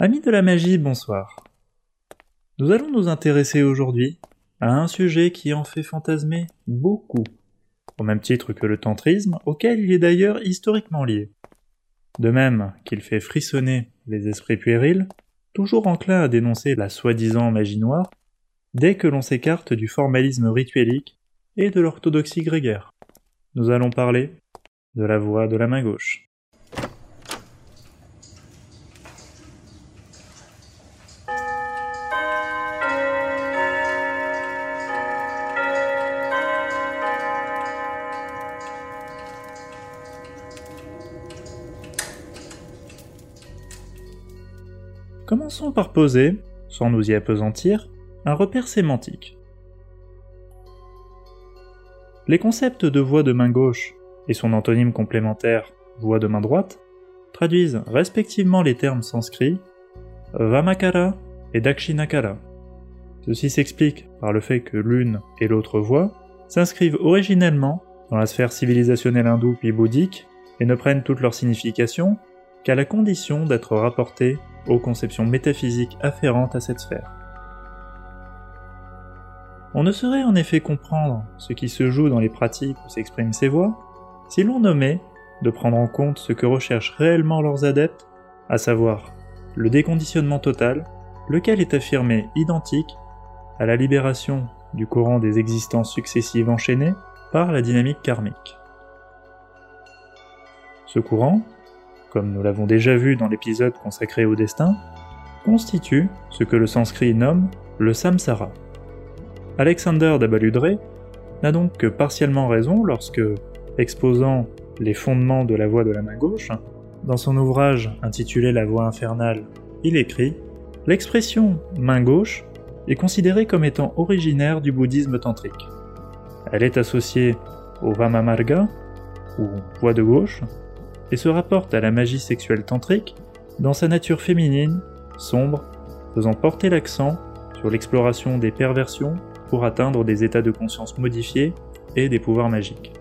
Amis de la magie, bonsoir. Nous allons nous intéresser aujourd'hui à un sujet qui en fait fantasmer beaucoup, au même titre que le tantrisme, auquel il est d'ailleurs historiquement lié. De même qu'il fait frissonner les esprits puérils, toujours enclins à dénoncer la soi-disant magie noire, dès que l'on s'écarte du formalisme rituelique et de l'orthodoxie grégaire. Nous allons parler de la voix de la main gauche. Commençons par poser, sans nous y appesantir, un repère sémantique. Les concepts de voix de main gauche et son antonyme complémentaire voix de main droite traduisent respectivement les termes sanscrits Vamakara et Dakshinakara. Ceci s'explique par le fait que l'une et l'autre voix s'inscrivent originellement dans la sphère civilisationnelle hindoue puis bouddhique et ne prennent toute leur signification qu'à la condition d'être rapportées aux conceptions métaphysiques afférentes à cette sphère. On ne saurait en effet comprendre ce qui se joue dans les pratiques où s'expriment ces voix si l'on nommait de prendre en compte ce que recherchent réellement leurs adeptes, à savoir le déconditionnement total, lequel est affirmé identique à la libération du courant des existences successives enchaînées par la dynamique karmique. Ce courant, comme nous l'avons déjà vu dans l'épisode consacré au destin, constitue ce que le sanskrit nomme le samsara. Alexander d'Abaludré n'a donc que partiellement raison lorsque, exposant les fondements de la voie de la main gauche, dans son ouvrage intitulé La voie infernale, il écrit L'expression main gauche est considérée comme étant originaire du bouddhisme tantrique. Elle est associée au Vamamarga, ou voie de gauche, et se rapporte à la magie sexuelle tantrique dans sa nature féminine, sombre, faisant porter l'accent sur l'exploration des perversions pour atteindre des états de conscience modifiés et des pouvoirs magiques.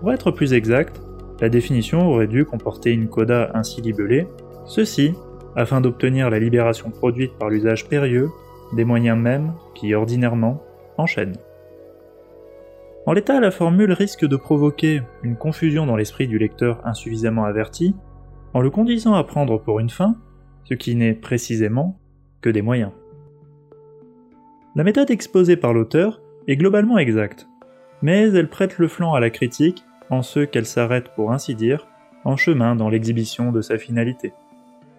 Pour être plus exact, la définition aurait dû comporter une coda ainsi libellée, ceci afin d'obtenir la libération produite par l'usage périlleux des moyens mêmes qui ordinairement enchaînent. En l'état, la formule risque de provoquer une confusion dans l'esprit du lecteur insuffisamment averti, en le conduisant à prendre pour une fin ce qui n'est précisément que des moyens. La méthode exposée par l'auteur est globalement exacte, mais elle prête le flanc à la critique en ce qu'elle s'arrête pour ainsi dire en chemin dans l'exhibition de sa finalité.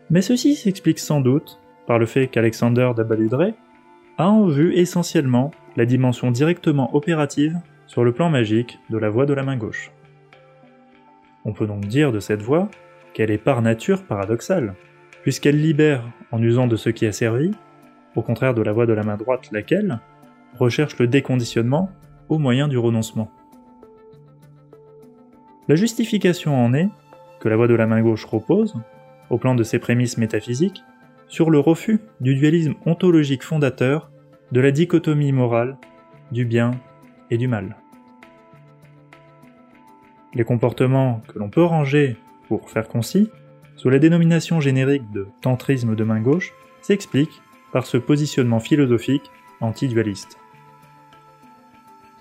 Mais ceci s'explique sans doute par le fait qu'Alexander d'Abaludré a en vue essentiellement la dimension directement opérative sur le plan magique de la voix de la main gauche. On peut donc dire de cette voix qu'elle est par nature paradoxale, puisqu'elle libère en usant de ce qui a servi, au contraire de la voix de la main droite laquelle recherche le déconditionnement au moyen du renoncement. La justification en est que la voix de la main gauche repose, au plan de ses prémices métaphysiques, sur le refus du dualisme ontologique fondateur de la dichotomie morale du bien et du mal. Les comportements que l'on peut ranger, pour faire concis, sous la dénomination générique de tantrisme de main gauche s'expliquent par ce positionnement philosophique anti-dualiste.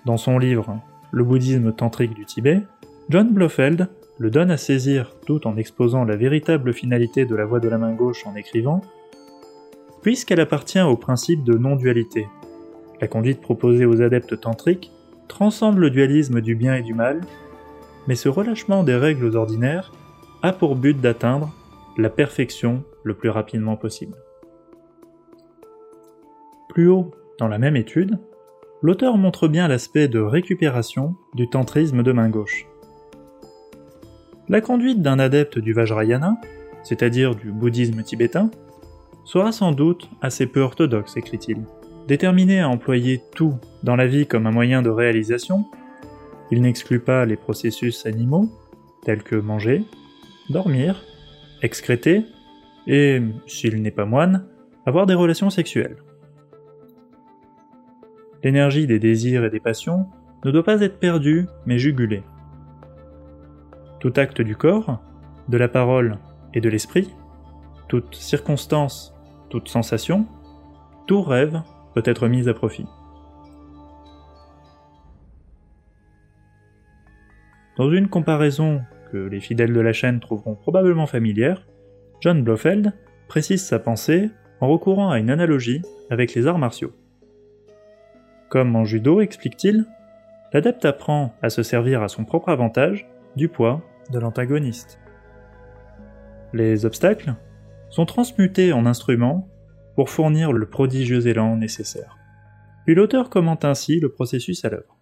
Dans son livre Le bouddhisme tantrique du Tibet, John Blofeld le donne à saisir tout en exposant la véritable finalité de la voie de la main gauche en écrivant Puisqu'elle appartient au principe de non-dualité, la conduite proposée aux adeptes tantriques transcende le dualisme du bien et du mal, mais ce relâchement des règles ordinaires a pour but d'atteindre la perfection le plus rapidement possible. Plus haut, dans la même étude, l'auteur montre bien l'aspect de récupération du tantrisme de main gauche. La conduite d'un adepte du Vajrayana, c'est-à-dire du bouddhisme tibétain, sera sans doute assez peu orthodoxe, écrit-il. Déterminé à employer tout dans la vie comme un moyen de réalisation, il n'exclut pas les processus animaux, tels que manger, dormir, excréter, et, s'il n'est pas moine, avoir des relations sexuelles. L'énergie des désirs et des passions ne doit pas être perdue, mais jugulée. Tout acte du corps, de la parole et de l'esprit, toute circonstance, toute sensation, tout rêve peut être mis à profit. Dans une comparaison que les fidèles de la chaîne trouveront probablement familière, John Blofeld précise sa pensée en recourant à une analogie avec les arts martiaux. Comme en judo, explique-t-il, l'adepte apprend à se servir à son propre avantage du poids de l'antagoniste. Les obstacles sont transmutés en instruments pour fournir le prodigieux élan nécessaire. Puis l'auteur commente ainsi le processus à l'œuvre.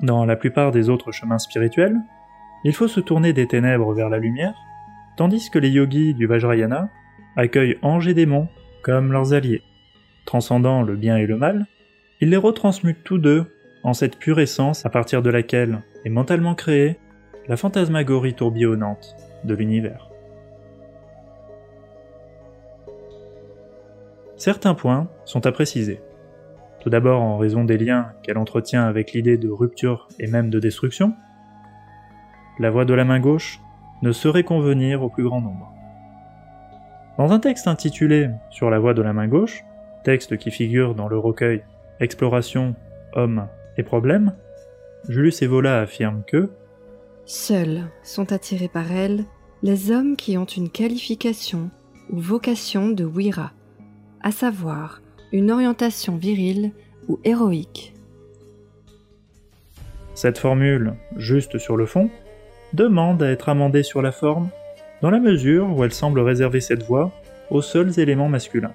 Dans la plupart des autres chemins spirituels, il faut se tourner des ténèbres vers la lumière, tandis que les yogis du Vajrayana accueillent anges et démons comme leurs alliés. Transcendant le bien et le mal, ils les retransmutent tous deux en cette pure essence à partir de laquelle est mentalement créée la fantasmagorie tourbillonnante de l'univers. Certains points sont à préciser. Tout d'abord en raison des liens qu'elle entretient avec l'idée de rupture et même de destruction. La voix de la main gauche ne saurait convenir au plus grand nombre. Dans un texte intitulé Sur la voie de la main gauche, texte qui figure dans le recueil Exploration, Hommes et Problèmes, Julius Evola affirme que Seuls sont attirés par elle les hommes qui ont une qualification ou vocation de Wira, à savoir une orientation virile ou héroïque. Cette formule, juste sur le fond, demande à être amendée sur la forme dans la mesure où elle semble réserver cette voie aux seuls éléments masculins.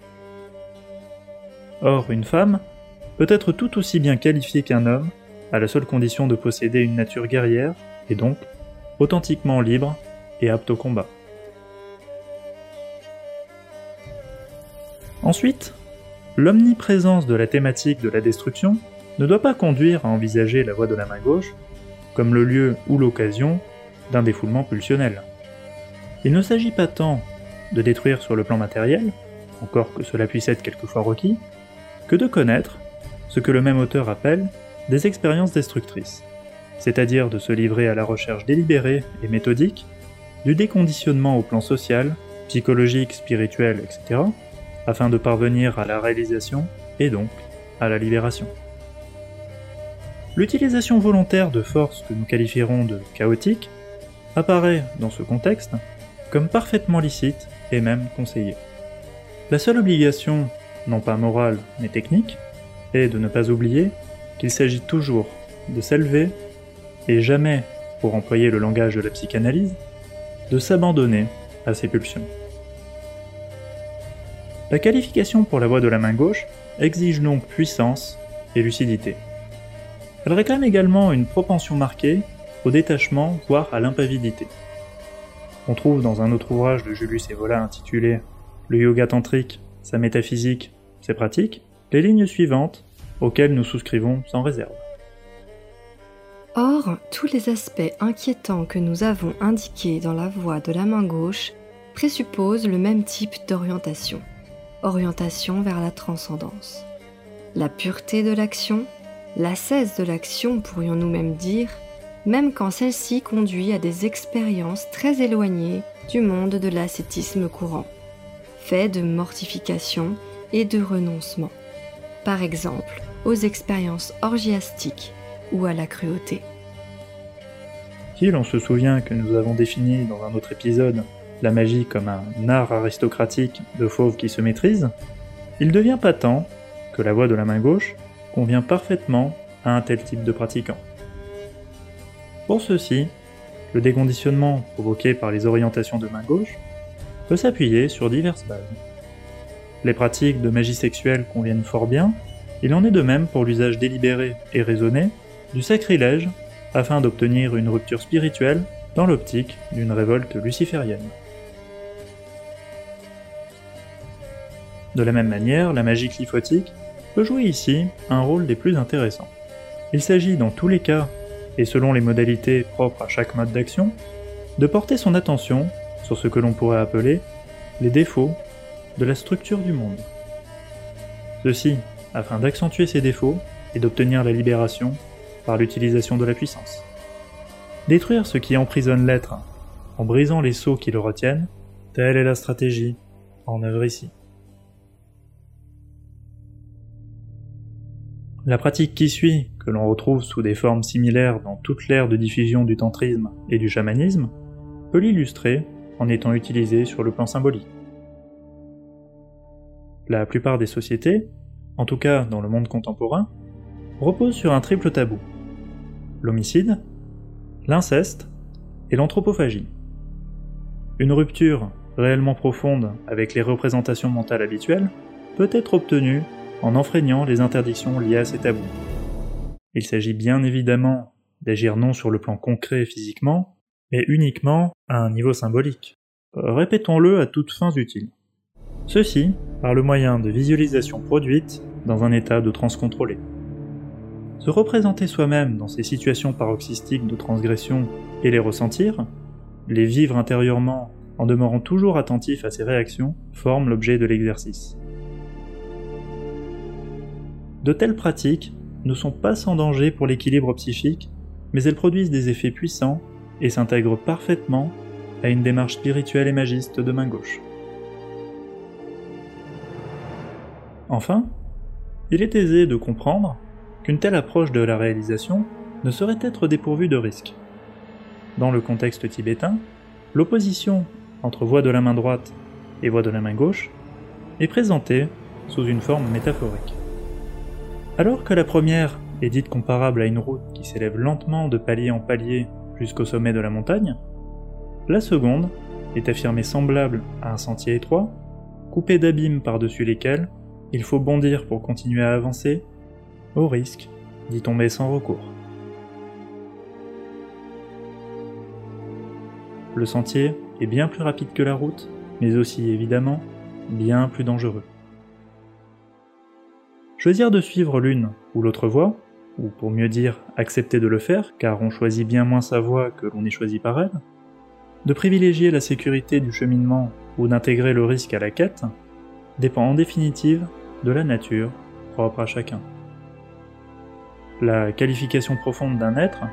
Or, une femme peut être tout aussi bien qualifiée qu'un homme, à la seule condition de posséder une nature guerrière, et donc authentiquement libre et apte au combat. Ensuite, l'omniprésence de la thématique de la destruction ne doit pas conduire à envisager la voie de la main gauche comme le lieu ou l'occasion d'un défoulement pulsionnel. Il ne s'agit pas tant de détruire sur le plan matériel, encore que cela puisse être quelquefois requis, que de connaître ce que le même auteur appelle des expériences destructrices, c'est-à-dire de se livrer à la recherche délibérée et méthodique du déconditionnement au plan social, psychologique, spirituel, etc., afin de parvenir à la réalisation et donc à la libération. L'utilisation volontaire de forces que nous qualifierons de chaotiques apparaît, dans ce contexte, comme parfaitement licite et même conseillée. La seule obligation, non pas morale mais technique, est de ne pas oublier qu'il s'agit toujours de s'élever et jamais, pour employer le langage de la psychanalyse, de s'abandonner à ses pulsions. La qualification pour la voie de la main gauche exige donc puissance et lucidité. Elle réclame également une propension marquée au détachement, voire à l'impavidité. On trouve dans un autre ouvrage de Julius Evola intitulé Le yoga tantrique, sa métaphysique, ses pratiques, les lignes suivantes auxquelles nous souscrivons sans réserve. Or, tous les aspects inquiétants que nous avons indiqués dans la voie de la main gauche présupposent le même type d'orientation orientation vers la transcendance. La pureté de l'action, la cesse de l'action pourrions-nous même dire, même quand celle-ci conduit à des expériences très éloignées du monde de l'ascétisme courant, fait de mortification et de renoncement, par exemple aux expériences orgiastiques ou à la cruauté. Si l'on se souvient que nous avons défini dans un autre épisode la magie comme un art aristocratique de fauves qui se maîtrise, il devient patent que la voie de la main gauche convient parfaitement à un tel type de pratiquant. Pour ceci, le déconditionnement provoqué par les orientations de main gauche peut s'appuyer sur diverses bases. Les pratiques de magie sexuelle conviennent fort bien, il en est de même pour l'usage délibéré et raisonné du sacrilège afin d'obtenir une rupture spirituelle dans l'optique d'une révolte luciférienne. De la même manière, la magie cliphotique peut jouer ici un rôle des plus intéressants. Il s'agit dans tous les cas, et selon les modalités propres à chaque mode d'action, de porter son attention sur ce que l'on pourrait appeler les défauts de la structure du monde. Ceci afin d'accentuer ces défauts et d'obtenir la libération par l'utilisation de la puissance. Détruire ce qui emprisonne l'être en brisant les sceaux qui le retiennent, telle est la stratégie en œuvre ici. La pratique qui suit, que l'on retrouve sous des formes similaires dans toute l'ère de diffusion du tantrisme et du chamanisme, peut l'illustrer en étant utilisée sur le plan symbolique. La plupart des sociétés, en tout cas dans le monde contemporain, reposent sur un triple tabou. L'homicide, l'inceste et l'anthropophagie. Une rupture réellement profonde avec les représentations mentales habituelles peut être obtenue en enfreignant les interdictions liées à ces tabous. Il s'agit bien évidemment d'agir non sur le plan concret physiquement, mais uniquement à un niveau symbolique. Répétons-le à toutes fins utiles. Ceci par le moyen de visualisation produite dans un état de transe contrôlée. Se représenter soi-même dans ces situations paroxystiques de transgression et les ressentir, les vivre intérieurement en demeurant toujours attentif à ces réactions, forment l'objet de l'exercice. De telles pratiques ne sont pas sans danger pour l'équilibre psychique, mais elles produisent des effets puissants et s'intègrent parfaitement à une démarche spirituelle et magiste de main gauche. Enfin, il est aisé de comprendre qu'une telle approche de la réalisation ne saurait être dépourvue de risques. Dans le contexte tibétain, l'opposition entre voix de la main droite et voix de la main gauche est présentée sous une forme métaphorique. Alors que la première est dite comparable à une route qui s'élève lentement de palier en palier jusqu'au sommet de la montagne, la seconde est affirmée semblable à un sentier étroit, coupé d'abîmes par-dessus lesquels il faut bondir pour continuer à avancer, au risque d'y tomber sans recours. Le sentier est bien plus rapide que la route, mais aussi évidemment bien plus dangereux. Choisir de suivre l'une ou l'autre voie, ou pour mieux dire accepter de le faire, car on choisit bien moins sa voie que l'on est choisi par elle, de privilégier la sécurité du cheminement ou d'intégrer le risque à la quête, dépend en définitive de la nature propre à chacun. La qualification profonde d'un être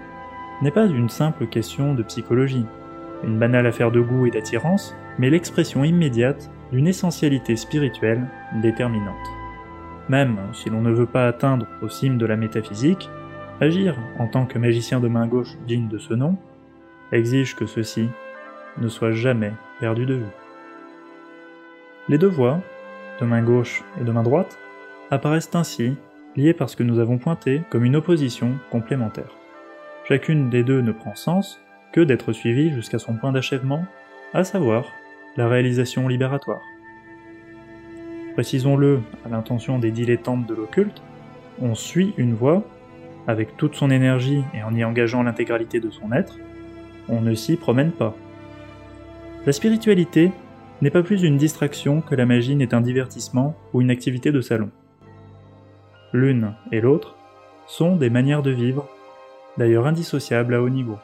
n'est pas une simple question de psychologie, une banale affaire de goût et d'attirance, mais l'expression immédiate d'une essentialité spirituelle déterminante. Même si l'on ne veut pas atteindre au cime de la métaphysique, agir en tant que magicien de main gauche digne de ce nom exige que ceci ne soit jamais perdu de vue. Les deux voies, de main gauche et de main droite, apparaissent ainsi liées par ce que nous avons pointé comme une opposition complémentaire. Chacune des deux ne prend sens que d'être suivie jusqu'à son point d'achèvement, à savoir la réalisation libératoire. Précisons-le à l'intention des dilettantes de l'occulte, on suit une voie avec toute son énergie et en y engageant l'intégralité de son être, on ne s'y promène pas. La spiritualité n'est pas plus une distraction que la magie n'est un divertissement ou une activité de salon. L'une et l'autre sont des manières de vivre, d'ailleurs indissociables à haut niveau.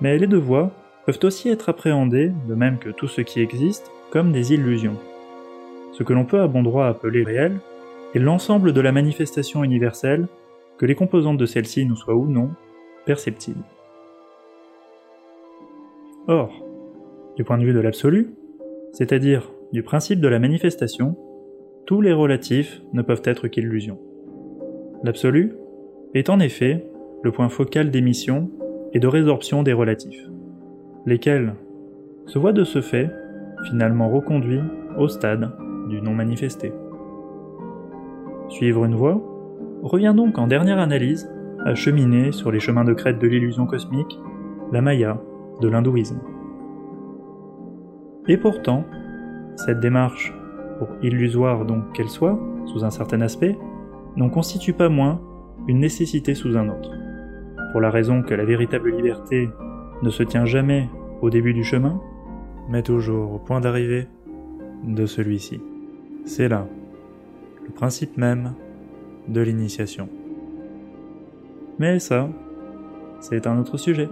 Mais les deux voies peuvent aussi être appréhendées, de même que tout ce qui existe, comme des illusions ce que l'on peut à bon droit appeler réel, est l'ensemble de la manifestation universelle, que les composantes de celle-ci nous soient ou non perceptibles. Or, du point de vue de l'absolu, c'est-à-dire du principe de la manifestation, tous les relatifs ne peuvent être qu'illusions. L'absolu est en effet le point focal d'émission et de résorption des relatifs, lesquels se voient de ce fait finalement reconduits au stade non manifesté. Suivre une voie revient donc en dernière analyse à cheminer sur les chemins de crête de l'illusion cosmique, la Maya de l'hindouisme. Et pourtant, cette démarche, pour illusoire donc qu'elle soit, sous un certain aspect, n'en constitue pas moins une nécessité sous un autre, pour la raison que la véritable liberté ne se tient jamais au début du chemin, mais toujours au point d'arrivée de celui-ci. C'est là le principe même de l'initiation. Mais ça, c'est un autre sujet.